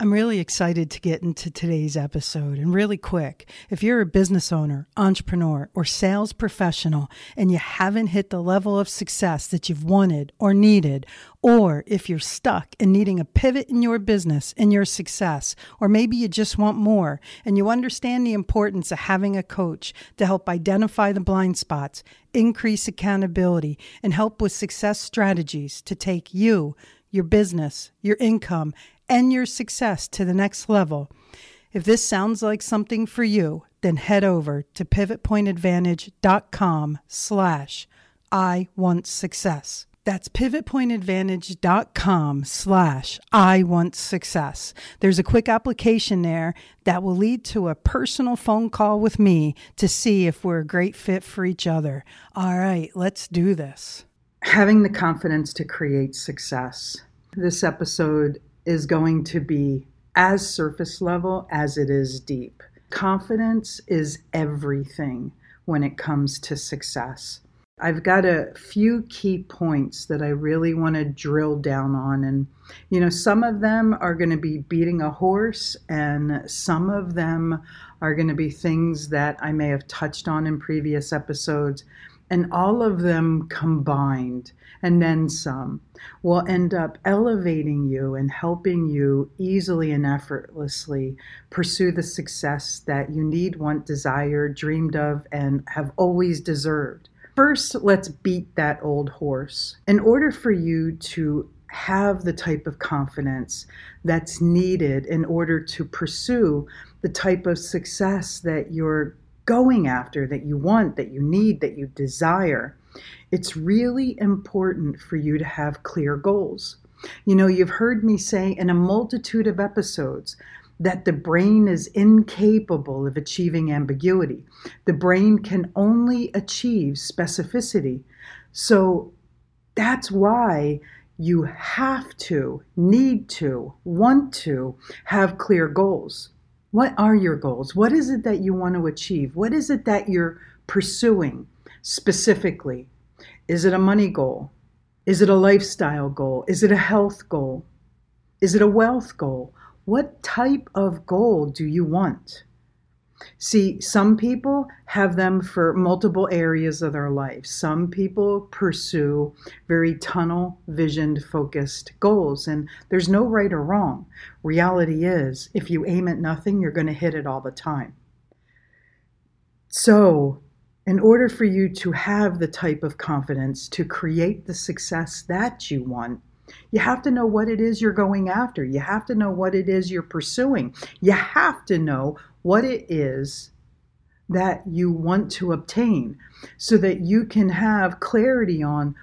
I'm really excited to get into today's episode. And really quick, if you're a business owner, entrepreneur, or sales professional and you haven't hit the level of success that you've wanted or needed, or if you're stuck and needing a pivot in your business and your success, or maybe you just want more and you understand the importance of having a coach to help identify the blind spots, increase accountability, and help with success strategies to take you, your business, your income, and your success to the next level. If this sounds like something for you, then head over to pivotpointadvantage.com slash I want success. That's pivotpointadvantage.com slash I want success. There's a quick application there that will lead to a personal phone call with me to see if we're a great fit for each other. All right, let's do this. Having the confidence to create success. This episode is going to be as surface level as it is deep. Confidence is everything when it comes to success. I've got a few key points that I really want to drill down on. And, you know, some of them are going to be beating a horse, and some of them are going to be things that I may have touched on in previous episodes. And all of them combined and then some will end up elevating you and helping you easily and effortlessly pursue the success that you need, want, desire, dreamed of, and have always deserved. First, let's beat that old horse. In order for you to have the type of confidence that's needed in order to pursue the type of success that you're going after, that you want, that you need, that you desire, it's really important for you to have clear goals. You know, you've heard me say in a multitude of episodes that the brain is incapable of achieving ambiguity. The brain can only achieve specificity. So that's why you have to, need to, want to have clear goals. What are your goals? What is it that you want to achieve? What is it that you're pursuing specifically? Is it a money goal? Is it a lifestyle goal? Is it a health goal? Is it a wealth goal? What type of goal do you want? See, some people have them for multiple areas of their life. Some people pursue very tunnel visioned focused goals, and there's no right or wrong. Reality is, if you aim at nothing, you're going to hit it all the time. So, in order for you to have the type of confidence to create the success that you want, you have to know what it is you're going after. You have to know what it is you're pursuing. You have to know what it is that you want to obtain so that you can have clarity on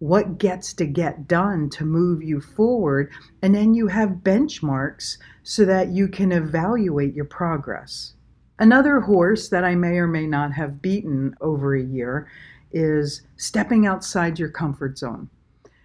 what gets to get done to move you forward. And then you have benchmarks so that you can evaluate your progress. Another horse that I may or may not have beaten over a year is stepping outside your comfort zone.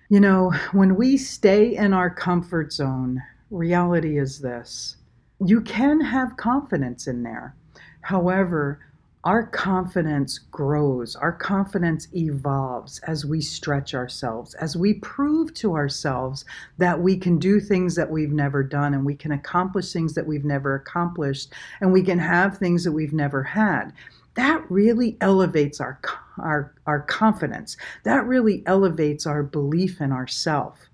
You know, when we stay in our comfort zone, reality is this you can have confidence in there. However, our confidence grows, our confidence evolves as we stretch ourselves, as we prove to ourselves that we can do things that we've never done and we can accomplish things that we've never accomplished and we can have things that we've never had. That really elevates our, our, our confidence. That really elevates our belief in ourself.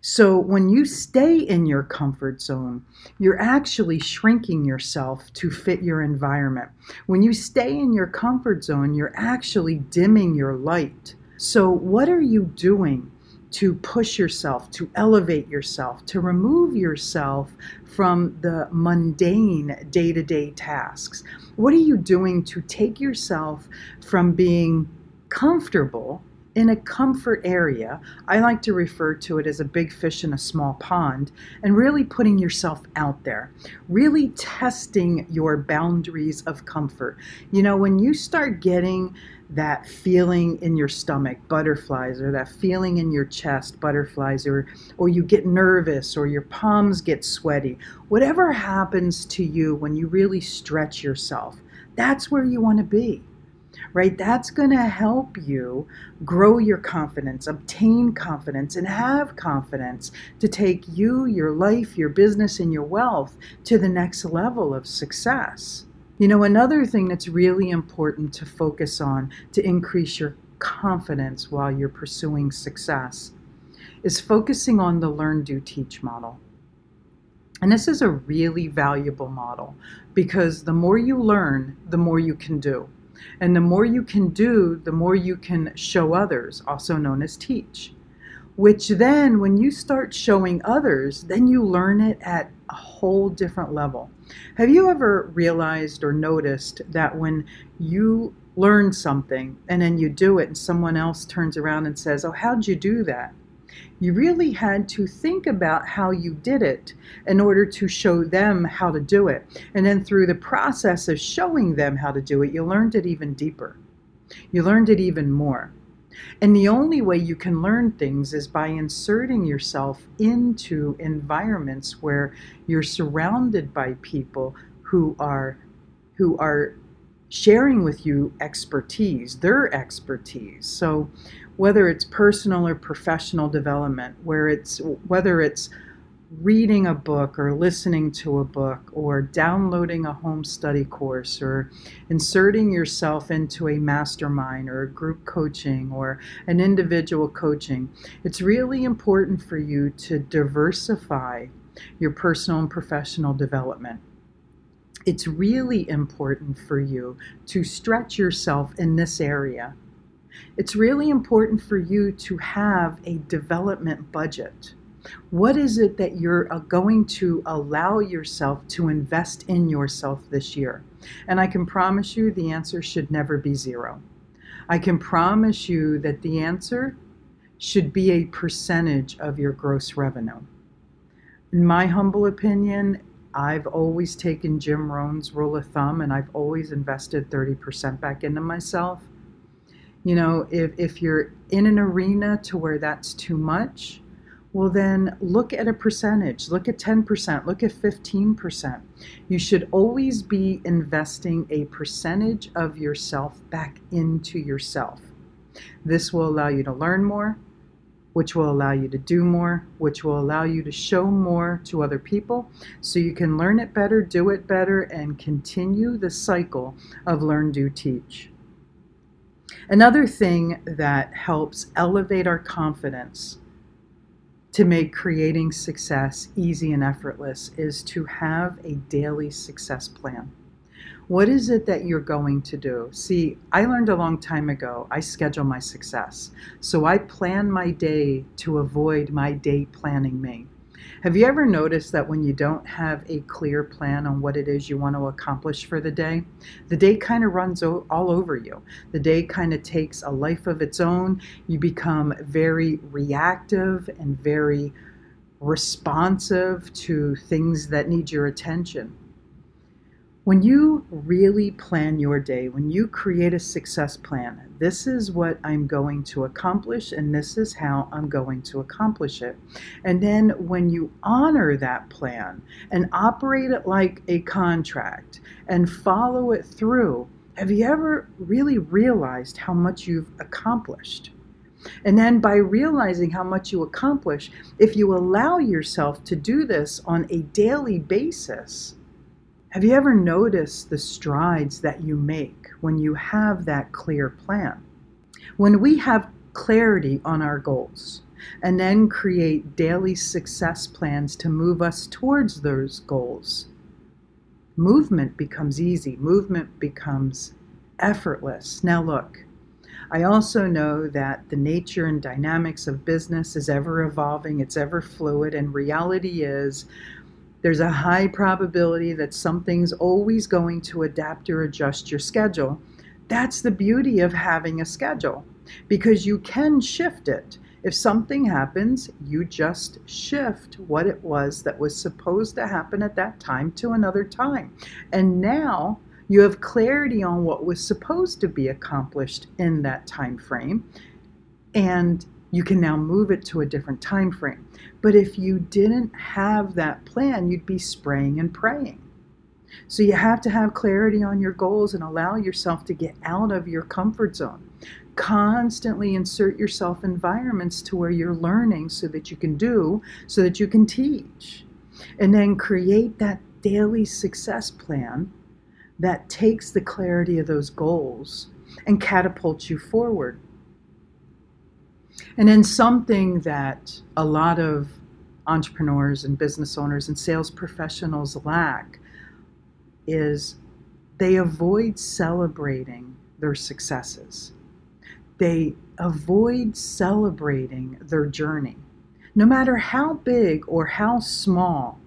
So when you stay in your comfort zone, you're actually shrinking yourself to fit your environment. When you stay in your comfort zone, you're actually dimming your light. So, what are you doing to push yourself, to elevate yourself, to remove yourself from the mundane day to day tasks? What are you doing to take yourself from being comfortable in a comfort area? I like to refer to it as a big fish in a small pond and really putting yourself out there, really testing your boundaries of comfort. You know, when you start getting that feeling in your stomach, butterflies, or that feeling in your chest, butterflies, or, or you get nervous, or your palms get sweaty, whatever happens to you when you really stretch yourself, that's where you want to be, right? That's going to help you grow your confidence, obtain confidence, and have confidence to take you, your life, your business, and your wealth to the next level of success. You know, another thing that's really important to focus on to increase your confidence while you're pursuing success is focusing on the learn, do, teach model. And this is a really valuable model because the more you learn, the more you can do. And the more you can do, the more you can show others, also known as teach. Which then, when you start showing others, then you learn it at a whole different level. Have you ever realized or noticed that when you learn something and then you do it and someone else turns around and says, Oh, how'd you do that? You really had to think about how you did it in order to show them how to do it. And then through the process of showing them how to do it, you learned it even deeper. You learned it even more. And the only way you can learn things is by inserting yourself into environments where you're surrounded by people who are who are sharing with you expertise, their expertise. So whether it's personal or professional development, where it's whether it's reading a book or listening to a book or downloading a home study course or inserting yourself into a mastermind or a group coaching or an individual coaching, it's really important for you to diversify your personal and professional development. It's really important for you to stretch yourself in this area. It's really important for you to have a development budget what is it that you're uh, going to allow yourself to invest in yourself this year? And I can promise you the answer should never be zero. I can promise you that the answer should be a percentage of your gross revenue. In my humble opinion, I've always taken Jim Rohn's rule of thumb and I've always invested 30% back into myself. You know, if, if you're in an arena to where that's too much, well, then look at a percentage. Look at 10%, look at 15%. You should always be investing a percentage of yourself back into yourself. This will allow you to learn more, which will allow you to do more, which will allow you to show more to other people so you can learn it better, do it better, and continue the cycle of learn, do, teach. Another thing that helps elevate our confidence to make creating success easy and effortless is to have a daily success plan. What is it that you're going to do? See, I learned a long time ago, I schedule my success. So I plan my day to avoid my day planning me. Have you ever noticed that when you don't have a clear plan on what it is you want to accomplish for the day, the day kind of runs all over you? The day kind of takes a life of its own. You become very reactive and very responsive to things that need your attention. When you really plan your day, when you create a success plan, this is what I'm going to accomplish and this is how I'm going to accomplish it. And then when you honor that plan and operate it like a contract and follow it through, have you ever really realized how much you've accomplished? And then by realizing how much you accomplish, if you allow yourself to do this on a daily basis, have you ever noticed the strides that you make when you have that clear plan? When we have clarity on our goals and then create daily success plans to move us towards those goals, movement becomes easy, movement becomes effortless. Now, look, I also know that the nature and dynamics of business is ever evolving, it's ever fluid, and reality is there's a high probability that something's always going to adapt or adjust your schedule. That's the beauty of having a schedule because you can shift it. If something happens, you just shift what it was that was supposed to happen at that time to another time. And now you have clarity on what was supposed to be accomplished in that time frame and you can now move it to a different time frame. But if you didn't have that plan, you'd be spraying and praying. So you have to have clarity on your goals and allow yourself to get out of your comfort zone. Constantly insert yourself environments to where you're learning so that you can do, so that you can teach. And then create that daily success plan that takes the clarity of those goals and catapults you forward. And then something that a lot of entrepreneurs and business owners and sales professionals lack is they avoid celebrating their successes. They avoid celebrating their journey. No matter how big or how small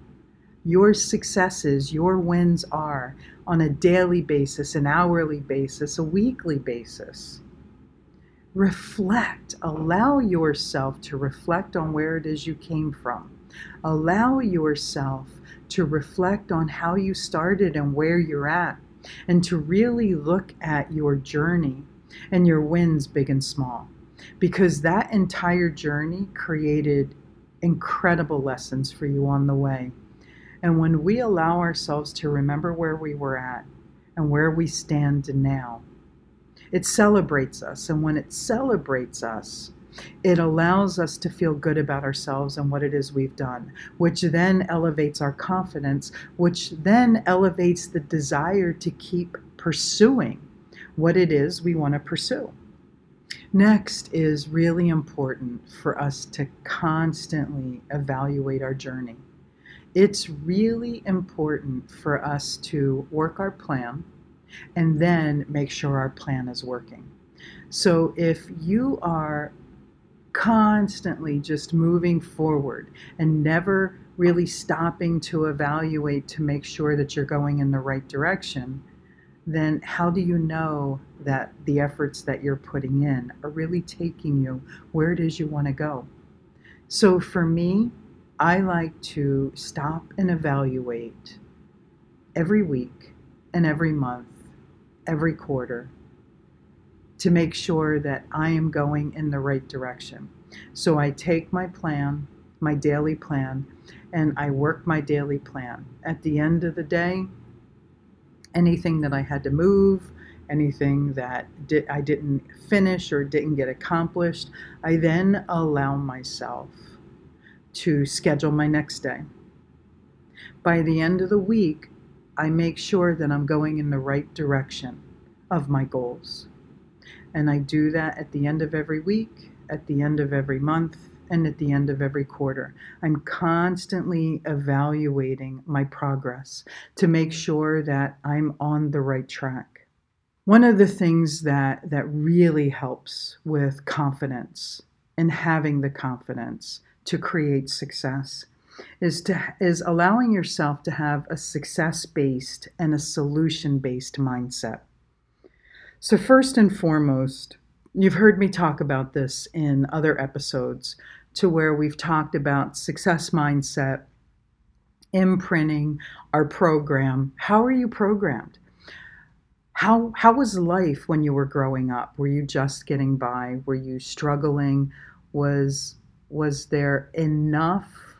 your successes, your wins are on a daily basis, an hourly basis, a weekly basis. Reflect. Allow yourself to reflect on where it is you came from. Allow yourself to reflect on how you started and where you're at, and to really look at your journey and your wins, big and small. Because that entire journey created incredible lessons for you on the way. And when we allow ourselves to remember where we were at and where we stand now, it celebrates us. And when it celebrates us, it allows us to feel good about ourselves and what it is we've done, which then elevates our confidence, which then elevates the desire to keep pursuing what it is we want to pursue. Next is really important for us to constantly evaluate our journey it's really important for us to work our plan and then make sure our plan is working. So if you are constantly just moving forward and never really stopping to evaluate to make sure that you're going in the right direction, then how do you know that the efforts that you're putting in are really taking you where it is you want to go? So for me, I like to stop and evaluate every week and every month, every quarter, to make sure that I am going in the right direction. So I take my plan, my daily plan, and I work my daily plan. At the end of the day, anything that I had to move, anything that di- I didn't finish or didn't get accomplished, I then allow myself to schedule my next day. By the end of the week, I make sure that I'm going in the right direction of my goals. And I do that at the end of every week, at the end of every month, and at the end of every quarter. I'm constantly evaluating my progress to make sure that I'm on the right track. One of the things that, that really helps with confidence and having the confidence to create success is to is allowing yourself to have a success based and a solution based mindset. So first and foremost, you've heard me talk about this in other episodes to where we've talked about success mindset, imprinting our program. How are you programmed? How how was life when you were growing up? Were you just getting by? Were you struggling? Was was there enough?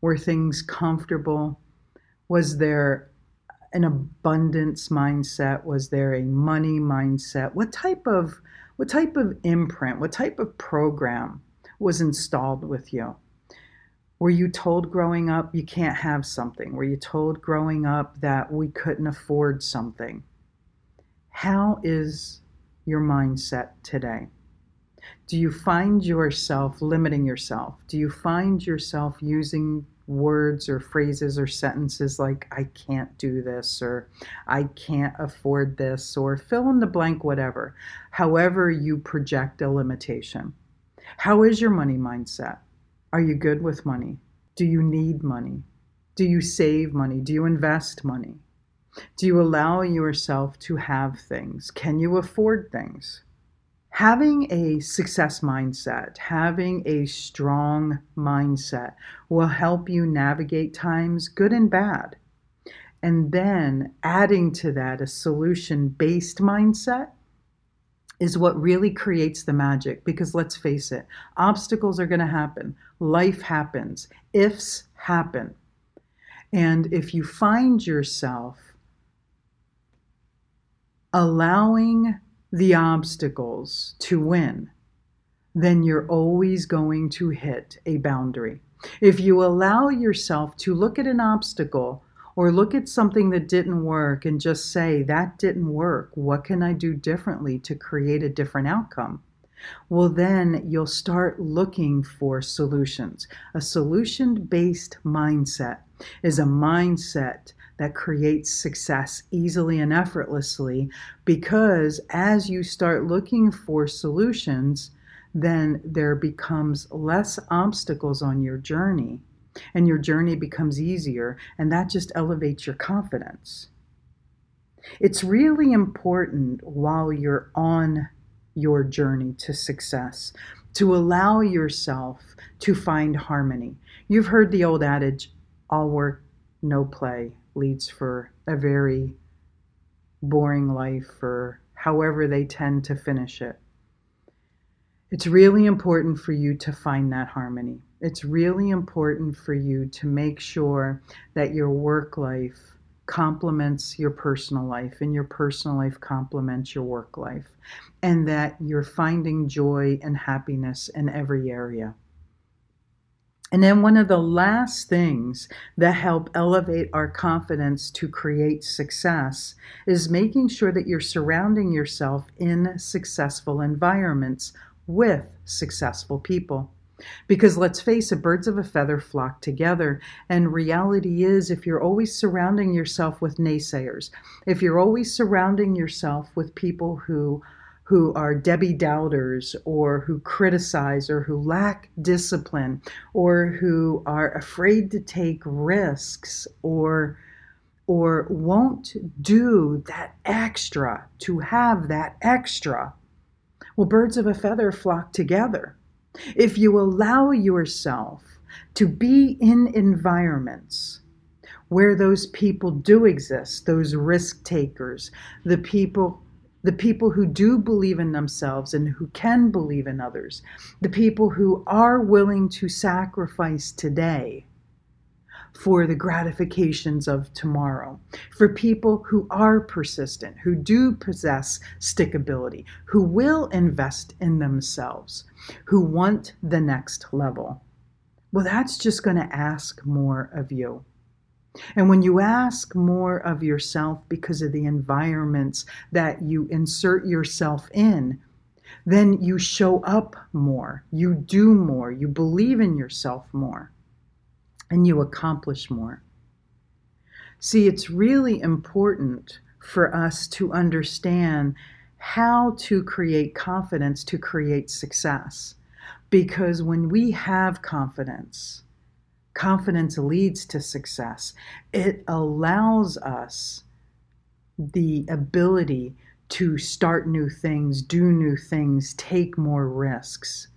Were things comfortable? Was there an abundance mindset? Was there a money mindset? What type of what type of imprint, what type of program was installed with you? Were you told growing up you can't have something? Were you told growing up that we couldn't afford something? How is your mindset today? Do you find yourself limiting yourself? Do you find yourself using words or phrases or sentences like, I can't do this, or I can't afford this, or fill in the blank, whatever. However, you project a limitation. How is your money mindset? Are you good with money? Do you need money? Do you save money? Do you invest money? Do you allow yourself to have things? Can you afford things? Having a success mindset, having a strong mindset will help you navigate times good and bad. And then adding to that a solution based mindset is what really creates the magic because let's face it, obstacles are going to happen, life happens, ifs happen. And if you find yourself allowing the obstacles to win, then you're always going to hit a boundary. If you allow yourself to look at an obstacle or look at something that didn't work and just say, that didn't work, what can I do differently to create a different outcome? Well, then you'll start looking for solutions. A solution based mindset is a mindset that creates success easily and effortlessly because as you start looking for solutions, then there becomes less obstacles on your journey and your journey becomes easier, and that just elevates your confidence. It's really important while you're on your journey to success to allow yourself to find harmony. You've heard the old adage, all work, no play, leads for a very boring life, or however they tend to finish it. It's really important for you to find that harmony. It's really important for you to make sure that your work life complements your personal life and your personal life complements your work life, and that you're finding joy and happiness in every area. And then, one of the last things that help elevate our confidence to create success is making sure that you're surrounding yourself in successful environments with successful people. Because let's face it, birds of a feather flock together. And reality is, if you're always surrounding yourself with naysayers, if you're always surrounding yourself with people who who are Debbie Doubters or who criticize or who lack discipline or who are afraid to take risks or or won't do that extra to have that extra well, birds of a feather flock together. If you allow yourself to be in environments where those people do exist, those risk takers, the people the people who do believe in themselves and who can believe in others, the people who are willing to sacrifice today for the gratifications of tomorrow. For people who are persistent, who do possess stickability, who will invest in themselves, who want the next level. Well, that's just going to ask more of you. And when you ask more of yourself because of the environments that you insert yourself in, then you show up more, you do more, you believe in yourself more and you accomplish more. See, it's really important for us to understand how to create confidence to create success. Because when we have confidence, confidence leads to success. It allows us the ability to start new things, do new things, take more risks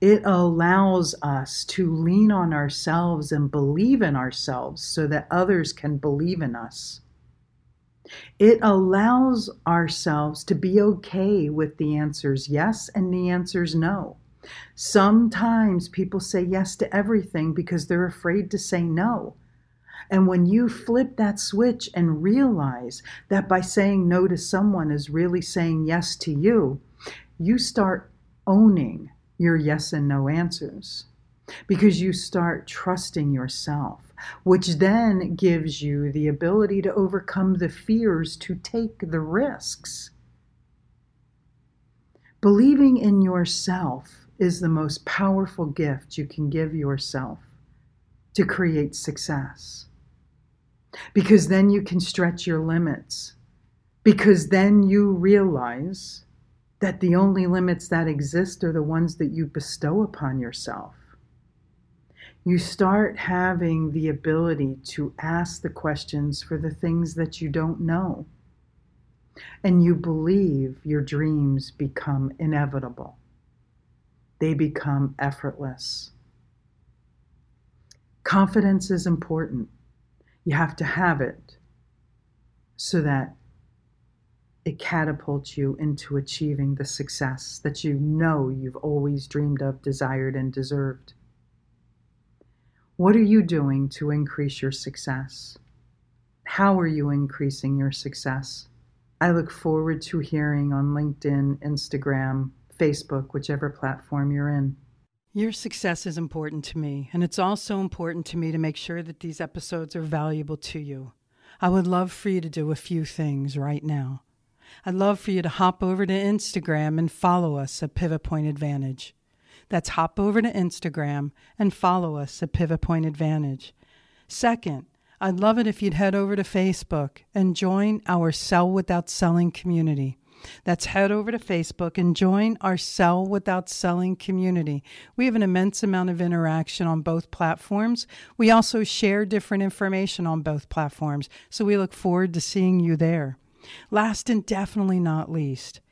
it allows us to lean on ourselves and believe in ourselves so that others can believe in us. It allows ourselves to be okay with the answers yes and the answers no. Sometimes people say yes to everything because they're afraid to say no. And when you flip that switch and realize that by saying no to someone is really saying yes to you, you start owning your yes and no answers because you start trusting yourself, which then gives you the ability to overcome the fears to take the risks. Believing in yourself is the most powerful gift you can give yourself to create success. Because then you can stretch your limits. Because then you realize that the only limits that exist are the ones that you bestow upon yourself. You start having the ability to ask the questions for the things that you don't know. And you believe your dreams become inevitable, they become effortless. Confidence is important. You have to have it so that it catapults you into achieving the success that you know you've always dreamed of, desired, and deserved. What are you doing to increase your success? How are you increasing your success? I look forward to hearing on LinkedIn, Instagram, Facebook, whichever platform you're in. Your success is important to me, and it's also important to me to make sure that these episodes are valuable to you. I would love for you to do a few things right now. I'd love for you to hop over to Instagram and follow us at Pivot Point Advantage. That's hop over to Instagram and follow us at Pivot Point Advantage. Second, I'd love it if you'd head over to Facebook and join our Sell Without Selling community. That's head over to Facebook and join our Sell Without Selling community. We have an immense amount of interaction on both platforms. We also share different information on both platforms, so we look forward to seeing you there. Last and definitely not least,